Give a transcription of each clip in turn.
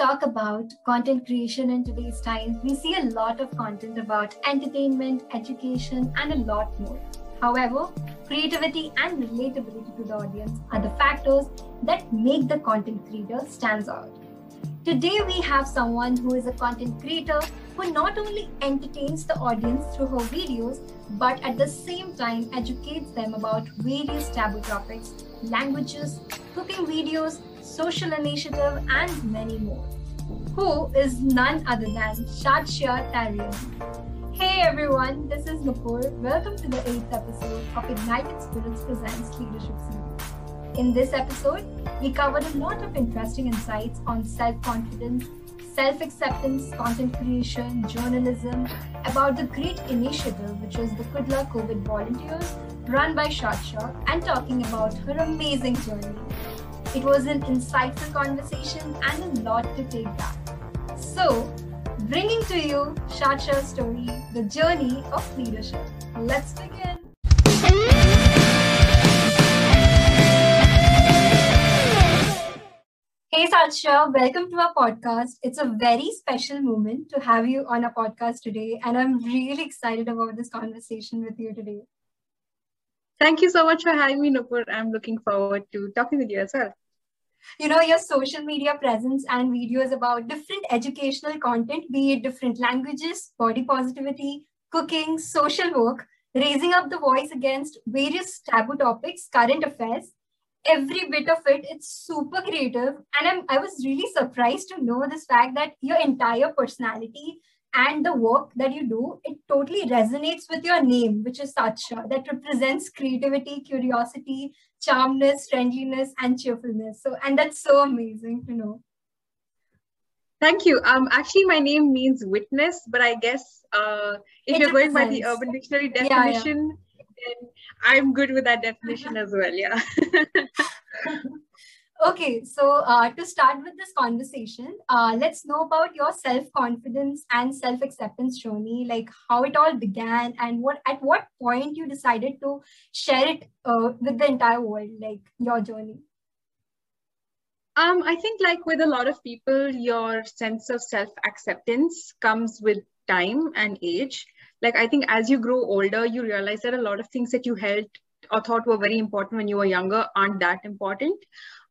talk about content creation in today's time, we see a lot of content about entertainment, education, and a lot more. However, creativity and relatability to the audience are the factors that make the content creator stands out. Today we have someone who is a content creator who not only entertains the audience through her videos but at the same time educates them about various taboo topics, languages, cooking videos, social initiative and many more. Who is none other than Shadshia Tarian. Hey everyone, this is Nupur. Welcome to the eighth episode of Ignited Spirits Presents Leadership Series. In this episode, we covered a lot of interesting insights on self confidence, self acceptance, content creation, journalism, about the great initiative which was the Kudla COVID Volunteers run by Shadshia, and talking about her amazing journey. It was an insightful conversation and a lot to take back. So, bringing to you Shadshia story, the journey of leadership. Let's begin. Hey Shadshia, welcome to our podcast. It's a very special moment to have you on a podcast today, and I'm really excited about this conversation with you today. Thank you so much for having me, Nupur. I'm looking forward to talking with you as well you know your social media presence and videos about different educational content be it different languages body positivity cooking social work raising up the voice against various taboo topics current affairs every bit of it it's super creative. And I'm, i was really surprised to know this fact that your entire personality and the work that you do, it totally resonates with your name, which is Shadshia, that represents creativity, curiosity, charmness, friendliness, and cheerfulness. So, and that's so amazing to know. Thank you. Um, actually, my name means witness, but I guess uh, if it you're going by the Urban Dictionary definition, yeah, yeah. then I'm good with that definition as well. Yeah. Okay, so uh, to start with this conversation, uh, let's know about your self-confidence and self-acceptance journey, like how it all began and what at what point you decided to share it uh, with the entire world, like your journey. Um, I think like with a lot of people, your sense of self-acceptance comes with time and age. Like I think as you grow older, you realize that a lot of things that you held or thought were very important when you were younger aren't that important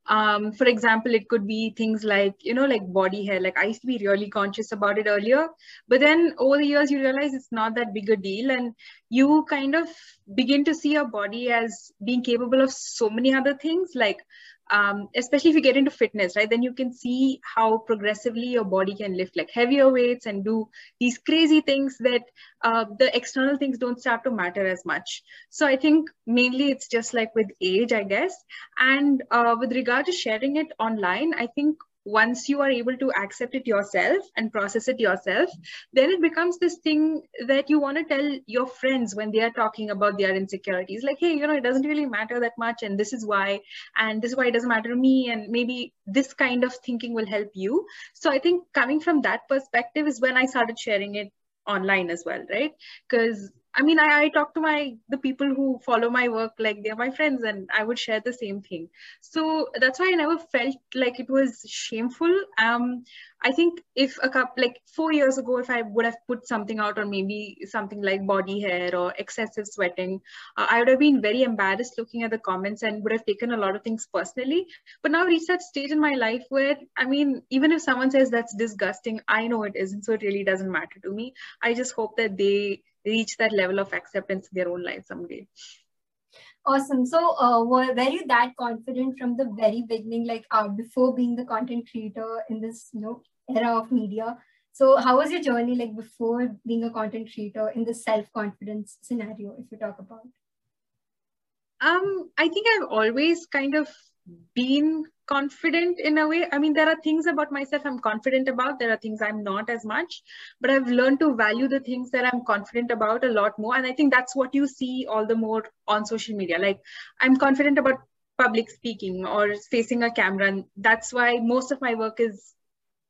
um, for example it could be things like you know like body hair. Like i used to be really conscious about it earlier but then over the years you realize it's not that big a deal and you kind of begin to see your body as being capable of so many other things. Like um, especially if you get into fitness, right? Then you can see how progressively your body can lift like heavier weights and do these crazy things that uh, the external things don't start to matter as much. So I think mainly it's just like with age, I guess. And uh, with regard to sharing it online, I think once you are able to accept it yourself and process it yourself then it becomes this thing that you want to tell your friends when they are talking about their insecurities. Like hey you know it doesn't really matter that much and this is why and this is why it doesn't matter to me and maybe this kind of thinking will help you. So i think coming from that perspective is when i started sharing it online as well right? Because I mean, I, I talk to my the people who follow my work like they're my friends, and I would share the same thing. So that's why I never felt like it was shameful. Um, I think if a couple like four years ago, if I would have put something out or maybe something like body hair or excessive sweating, uh, I would have been very embarrassed looking at the comments and would have taken a lot of things personally. But now reached that stage in my life where I mean, even if someone says that's disgusting, I know it isn't, so it really doesn't matter to me. I just hope that they reach that level of acceptance in their own life someday. Awesome. So uh, were, were you that confident from the very beginning like uh, before being the content creator in this you know era of media? So how was your journey like before being a content creator in the self-confidence scenario if you talk about? Um i think i've always kind of been confident in a way. I mean, there are things about myself I'm confident about. There are things I'm not as much, but I've learned to value the things that I'm confident about a lot more. And I think that's what you see all the more on social media. Like I'm confident about public speaking or facing a camera. And that's why most of my work is,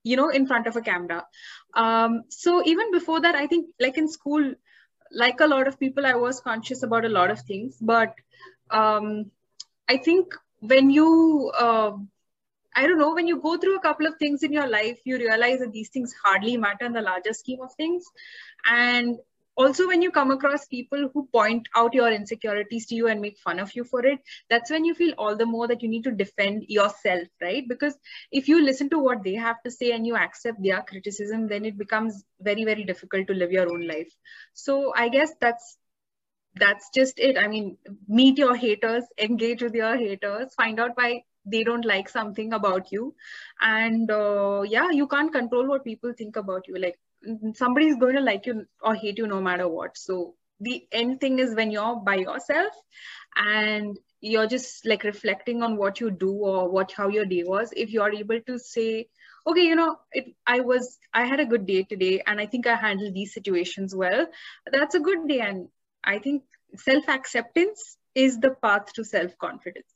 you know, in front of a camera. Um, so even before that, I think like in school, like a lot of people, I was conscious about a lot of things, but um, I think when you uh, I don't know, when you go through a couple of things in your life, you realize that these things hardly matter in the larger scheme of things. And also when you come across people who point out your insecurities to you and make fun of you for it that's when you feel all the more that you need to defend yourself right because if you listen to what they have to say and you accept their criticism then it becomes very very difficult to live your own life so i guess that's that's just it. I mean meet your haters engage with your haters find out why they don't like something about you. And uh, yeah you can't control what people think about you. Like somebody is going to like you or hate you no matter what. So the end thing is when you're by yourself and you're just like reflecting on what you do or what how your day was if you're able to say okay you know it, i was i had a good day today and i think i handled these situations well that's a good day. And i think self acceptance is the path to self confidence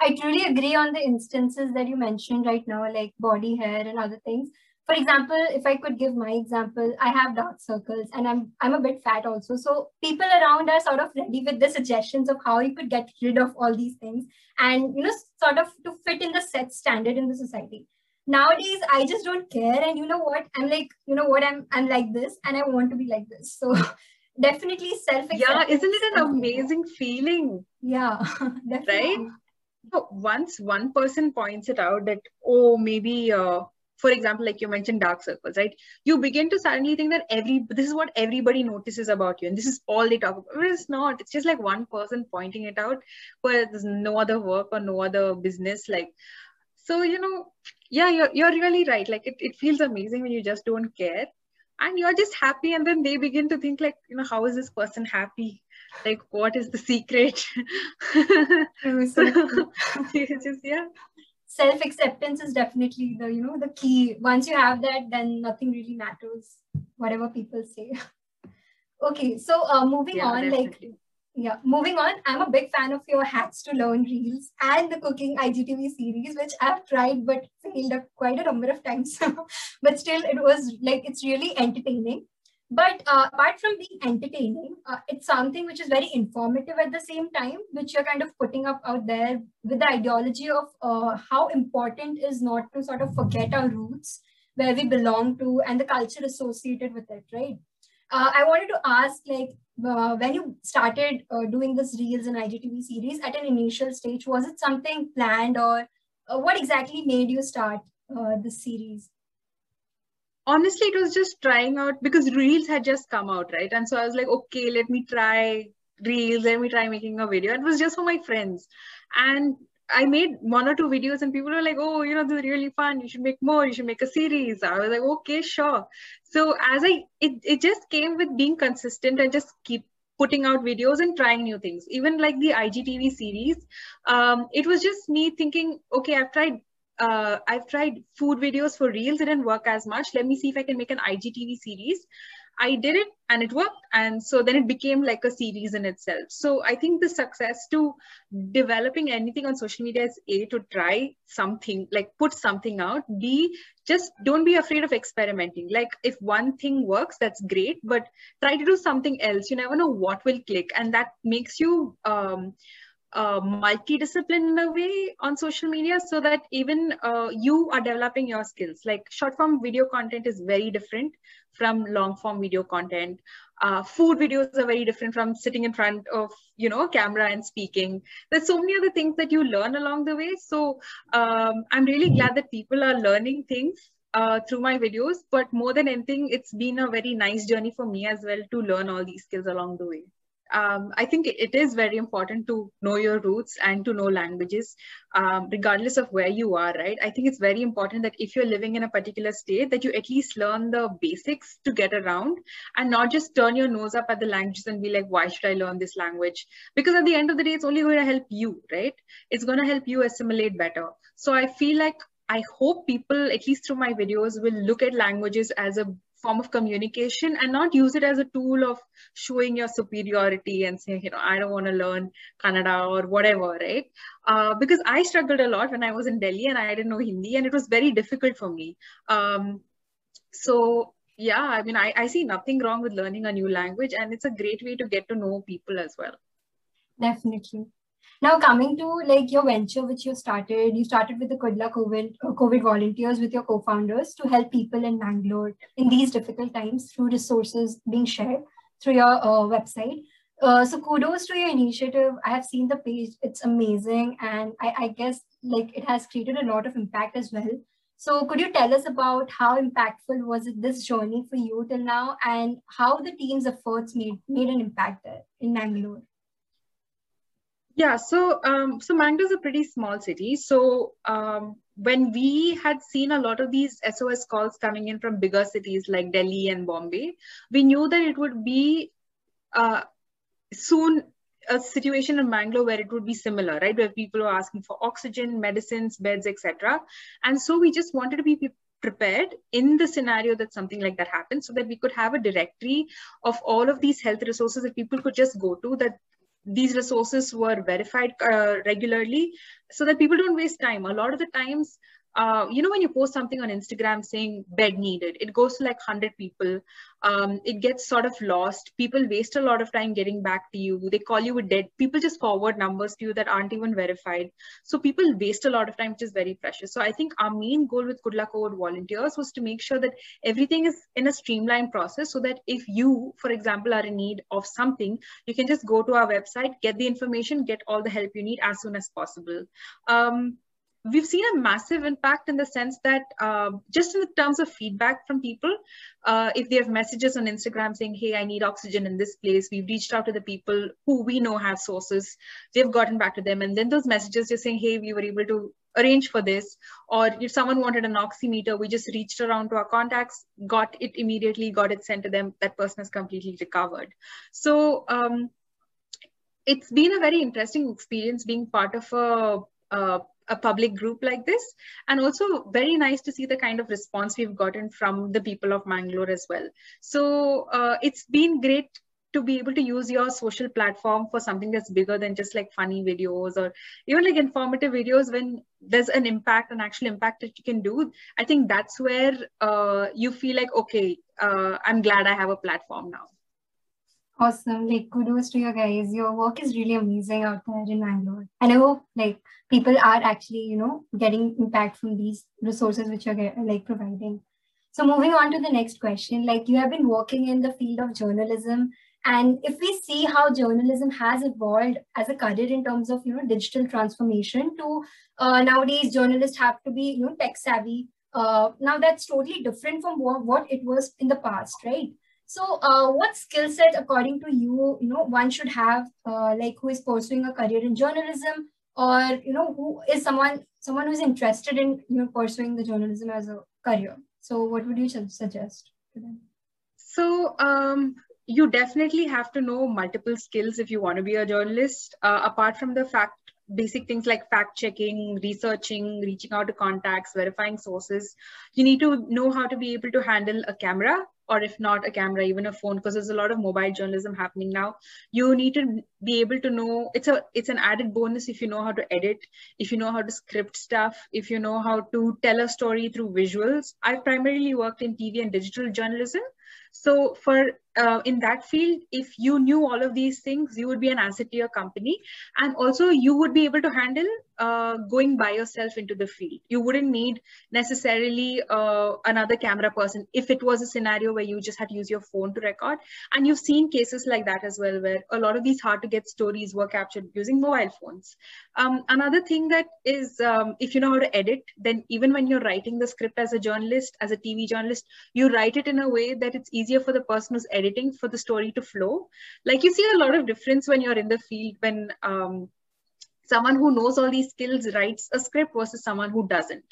i truly agree on the instances that you mentioned right now like body hair and other things. For example if i could give my example i have dark circles and i'm i'm a bit fat also. So people around are sort of ready with the suggestions of how you could get rid of all these things and you know sort of to fit in the set standard in the society. Nowadays i just don't care and you know what? I'm like you know what? I'm i'm like this and i want to be like this. So definitely self yeah isn't it an amazing feeling? Yeah definitely. right? So once one person points it out that oh maybe uh, for example like you mentioned dark circles right? You begin to suddenly think that every this is what everybody notices about you and this is all they talk about. It's not. It's just like one person pointing it out where there's no other work or no other business like so you know yeah you're, you're really right. Like it, it feels amazing when you just don't care and you're just happy and then they begin to think like you know how is this person happy? Like what is the secret? Just yeah. Self acceptance is definitely the you know the key. Once you have that then nothing really matters whatever people say. Okay so uh, moving yeah, on definitely. like yeah moving on. I'm a big fan of your hacks to learn reels and the cooking igtv series which i've tried but failed quite a number of times. But still it was like it's really entertaining. But uh, apart from being entertaining, uh, it's something which is very informative at the same time, which you're kind of putting up out there with the ideology of uh, how important is not to sort of forget our roots, where we belong to, and the culture associated with it, right? Uh, I wanted to ask, like, uh, when you started uh, doing this Reels and IGTV series at an initial stage, was it something planned or what exactly made you start this series? honestly it was just trying out because reels had just come out right? And so i was like okay let me try reels let me try making a video. It was just for my friends. And I made one or two videos and people were like, oh, you know, this is really fun. You should make more. You should make a series. I was like, okay, sure. So as I, it, it just came with being consistent and just keep putting out videos and trying new things. Even like the IGTV series, um, it was just me thinking, okay, I've tried uh, I've tried food videos for reels. It didn't work as much. Let me see if I can make an IGTV series. I did it and it worked. And so then it became like a series in itself. So I think the success to developing anything on social media is A, to try something, like put something out. B, just don't be afraid of experimenting. Like if one thing works, that's great, but try to do something else. You never know what will click. And that makes you, um, uh, multidiscipline in a way on social media so that even uh, you are developing your skills. Like short form video content is very different from long form video content. Uh, food videos are very different from sitting in front of you know camera and speaking. There's so many other things that you learn along the way. So um, i'm really glad that people are learning things uh, through my videos. But more than anything it's been a very nice journey for me as well to learn all these skills along the way um, I think it is very important to know your roots and to know languages, um, regardless of where you are, right? I think it's very important that if you're living in a particular state, that you at least learn the basics to get around and not just turn your nose up at the languages and be like, why should I learn this language? Because at the end of the day, it's only going to help you, right? It's going to help you assimilate better. So I feel like I hope people, at least through my videos, will look at languages as a form of communication and not use it as a tool of showing your superiority and saying, you know, I don't want to learn Kannada or whatever, right? Uh, because I struggled a lot when I was in Delhi and I didn't know Hindi and it was very difficult for me. Um, so yeah, I mean, I, I see nothing wrong with learning a new language and it's a great way to get to know people as well. Definitely. Now, coming to like your venture, which you started, you started with the Kudla COVID, COVID volunteers with your co-founders to help people in Bangalore in these difficult times through resources being shared through your uh, website. Uh, so kudos to your initiative. I have seen the page; it's amazing, and I, I guess like it has created a lot of impact as well. So could you tell us about how impactful was it this journey for you till now, and how the team's efforts made made an impact there in Bangalore? Yeah, so um, so Mangalore is a pretty small city. So um, when we had seen a lot of these SOS calls coming in from bigger cities like Delhi and Bombay, we knew that it would be uh, soon a situation in Mangalore where it would be similar, right? Where people are asking for oxygen, medicines, beds, etc. And so we just wanted to be prepared in the scenario that something like that happens so that we could have a directory of all of these health resources that people could just go to that these resources were verified uh, regularly so that people don't waste time. A lot of the times uh, you know, when you post something on Instagram saying bed needed, it goes to like 100 people. Um, it gets sort of lost. People waste a lot of time getting back to you. They call you a dead. People just forward numbers to you that aren't even verified. So people waste a lot of time, which is very precious. So I think our main goal with Kudla COVID volunteers was to make sure that everything is in a streamlined process so that if you, for example, are in need of something, you can just go to our website, get the information, get all the help you need as soon as possible. Um, we've seen a massive impact in the sense that uh, just in the terms of feedback from people, uh, if they have messages on Instagram saying, hey, I need oxygen in this place, we've reached out to the people who we know have sources, they've gotten back to them. And then those messages just saying, hey, we were able to arrange for this. Or if someone wanted an oximeter, we just reached around to our contacts, got it immediately, got it sent to them. That person has completely recovered. So um, it's been a very interesting experience being part of a, a a public group like this. And also very nice to see the kind of response we've gotten from the people of mangalore as well. So uh, it's been great to be able to use your social platform for something that's bigger than just like funny videos or even like informative videos when there's an impact an actual impact that you can do. I think that's where uh, you feel like okay uh, i'm glad i have a platform now Awesome. Like kudos to you guys. Your work is really amazing out there in Bangalore. And I hope like people are actually, you know, getting impact from these resources which you're like providing. So moving on to the next question, like you have been working in the field of journalism. And if we see how journalism has evolved as a career in terms of, you know, digital transformation to uh, nowadays journalists have to be, you know, tech savvy. Uh, now that's totally different from what, what it was in the past, right? So, uh, what skill set, according to you, you know, one should have, uh, like who is pursuing a career in journalism, or you know, who is someone someone who's interested in you know pursuing the journalism as a career. So, what would you suggest to them? So, um, you definitely have to know multiple skills if you want to be a journalist. Uh, apart from the fact basic things like fact checking, researching, reaching out to contacts, verifying sources. You need to know how to be able to handle a camera or if not a camera even a phone because there's a lot of mobile journalism happening now. You need to be able to know it's a it's an added bonus if you know how to edit if you know how to script stuff if you know how to tell a story through visuals. I've primarily worked in tv and digital journalism. So for uh, in that field, if you knew all of these things, you would be an asset to your company. And also you would be able to handle uh, going by yourself into the field. You wouldn't need necessarily uh, another camera person if it was a scenario where you just had to use your phone to record. And you've seen cases like that as well, where a lot of these hard to get stories were captured using mobile phones. Um, another thing that is, um, if you know how to edit, then even when you're writing the script as a journalist, as a TV journalist, you write it in a way that it's easier for the person who's editing for the story to flow. Like you see a lot of difference when you're in the field when um, someone who knows all these skills writes a script versus someone who doesn't.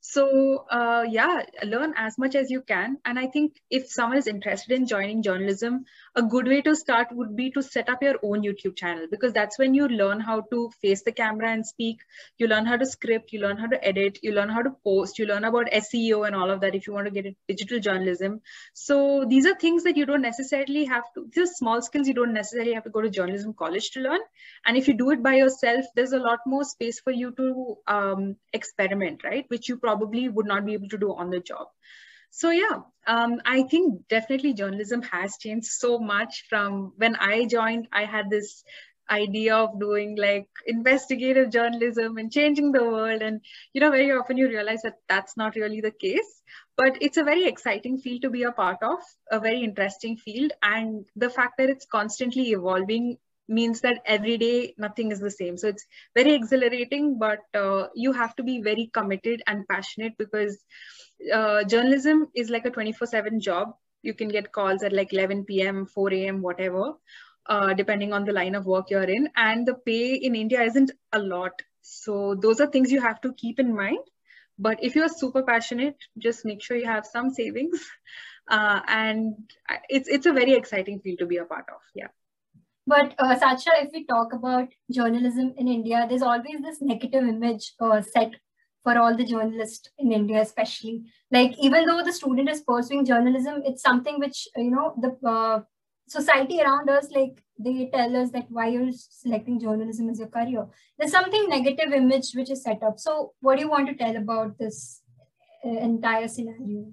So uh, yeah, learn as much as you can. And I think if someone is interested in joining journalism, a good way to start would be to set up your own YouTube channel because that's when you learn how to face the camera and speak. You learn how to script, you learn how to edit, you learn how to post, you learn about SEO and all of that if you want to get into digital journalism. So these are things that you don't necessarily have to, these are small skills you don't necessarily have to go to journalism college to learn. And if you do it by yourself, there's a lot more space for you to um, experiment, right? Which you probably would not be able to do on the job. So yeah, um, I think definitely journalism has changed so much from when I joined. I had this idea of doing like investigative journalism and changing the world and you know very often you realize that that's not really the case but it's a very exciting field to be a part of a very interesting field and the fact that it's constantly evolving means that every day nothing is the same so it's very exhilarating but uh, you have to be very committed and passionate because uh, journalism is like a 24 7 job you can get calls at like 11 p.m 4 a.m whatever uh, depending on the line of work you're in. And the pay in India isn't a lot. So those are things you have to keep in mind. But if you're super passionate, just make sure you have some savings. Uh, and it's it's a very exciting field to be a part of. Yeah. But uh, Sacha, if we talk about journalism in India, there's always this negative image uh, set for all the journalists in India, especially. Like even though the student is pursuing journalism, it's something which you know the uh, society around us like they tell us that why you're selecting journalism as your career. There's something negative image which is set up. So what do you want to tell about this uh, entire scenario?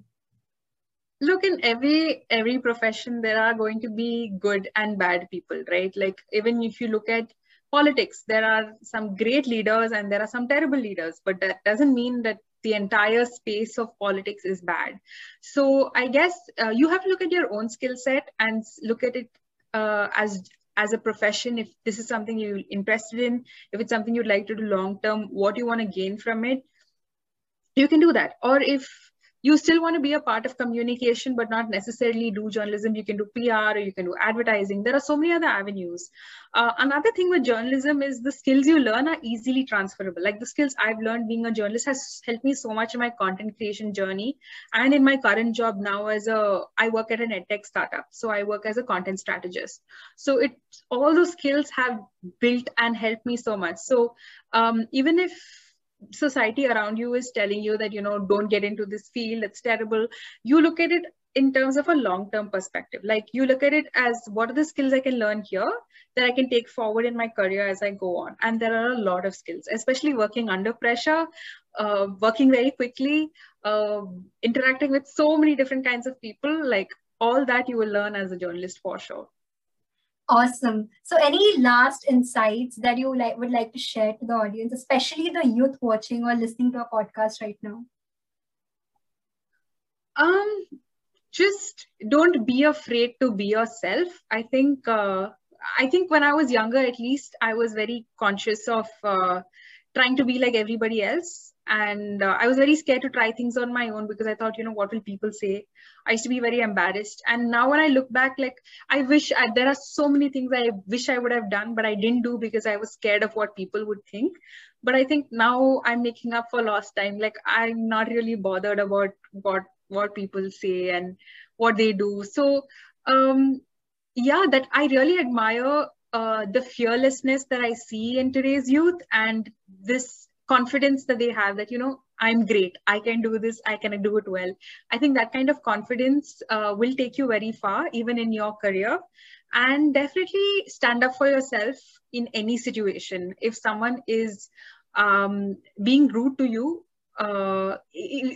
Look in every every profession there are going to be good and bad people right? Like even if you look at politics there are some great leaders and there are some terrible leaders but that doesn't mean that the entire space of politics is bad. So I guess uh, you have to look at your own skill set and look at it uh, as as a profession. If this is something you're interested in, if it's something you'd like to do long term, what you want to gain from it, you can do that. Or if you still want to be a part of communication but not necessarily do journalism. You can do pr or you can do advertising. There are so many other avenues. Uh, another thing with journalism is the skills you learn are easily transferable. Like the skills i've learned being a journalist has helped me so much in my content creation journey and in my current job now as a i work at an edtech startup. So i work as a content strategist. So it all those skills have built and helped me so much. So um, even if society around you is telling you that you know don't get into this field it's terrible. You look at it in terms of a long term perspective. Like you look at it as what are the skills i can learn here that i can take forward in my career as i go on? And there are a lot of skills especially working under pressure uh, working very quickly uh, interacting with so many different kinds of people. Like all that you will learn as a journalist for sure Awesome. So, any last insights that you like would like to share to the audience, especially the youth watching or listening to a podcast right now? Um, just don't be afraid to be yourself. I think. Uh, I think when I was younger, at least, I was very conscious of uh, trying to be like everybody else and uh, i was very scared to try things on my own because i thought you know what will people say? I used to be very embarrassed. And now when i look back like i wish I, there are so many things i wish i would have done but i didn't do because i was scared of what people would think. But i think now i'm making up for lost time. Like i'm not really bothered about what what people say and what they do. So um yeah that i really admire uh, the fearlessness that i see in today's youth and this confidence that they have that you know i'm great. I can do this. I can do it well. I think that kind of confidence uh, will take you very far even in your career. And definitely stand up for yourself in any situation. If someone is um, being rude to you uh,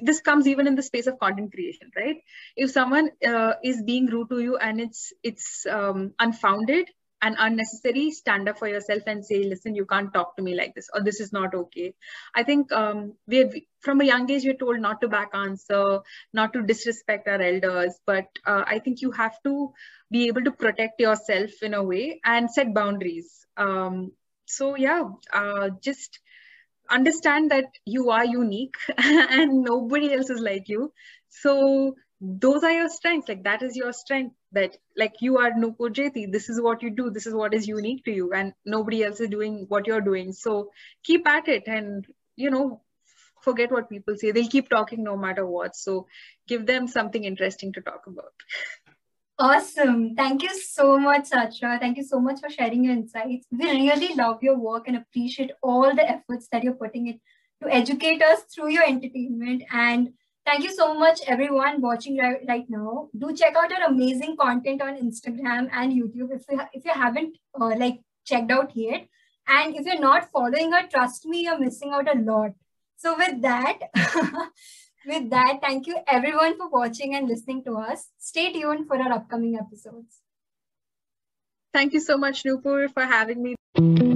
this comes even in the space of content creation right? If someone uh, is being rude to you and it's it's um, unfounded and unnecessary stand up for yourself and say listen you can't talk to me like this or this is not okay. I think um, we from a young age we're told not to back answer not to disrespect our elders but uh, i think you have to be able to protect yourself in a way and set boundaries. Um, so yeah uh, just understand that you are unique and nobody else is like you. So those are your strengths like that is your strength that like you are Nupur Jeti, this is what you do, this is what is unique to you, and nobody else is doing what you're doing. So keep at it and you know, forget what people say. They'll keep talking no matter what. So give them something interesting to talk about. Awesome. Thank you so much, Sacha. Thank you so much for sharing your insights. We really love your work and appreciate all the efforts that you're putting in to educate us through your entertainment and Thank you so much, everyone watching right, right now. Do check out our amazing content on Instagram and YouTube if you if you haven't uh, like checked out yet. And if you're not following her, trust me, you're missing out a lot. So with that, with that, thank you everyone for watching and listening to us. Stay tuned for our upcoming episodes. Thank you so much, Nupur, for having me.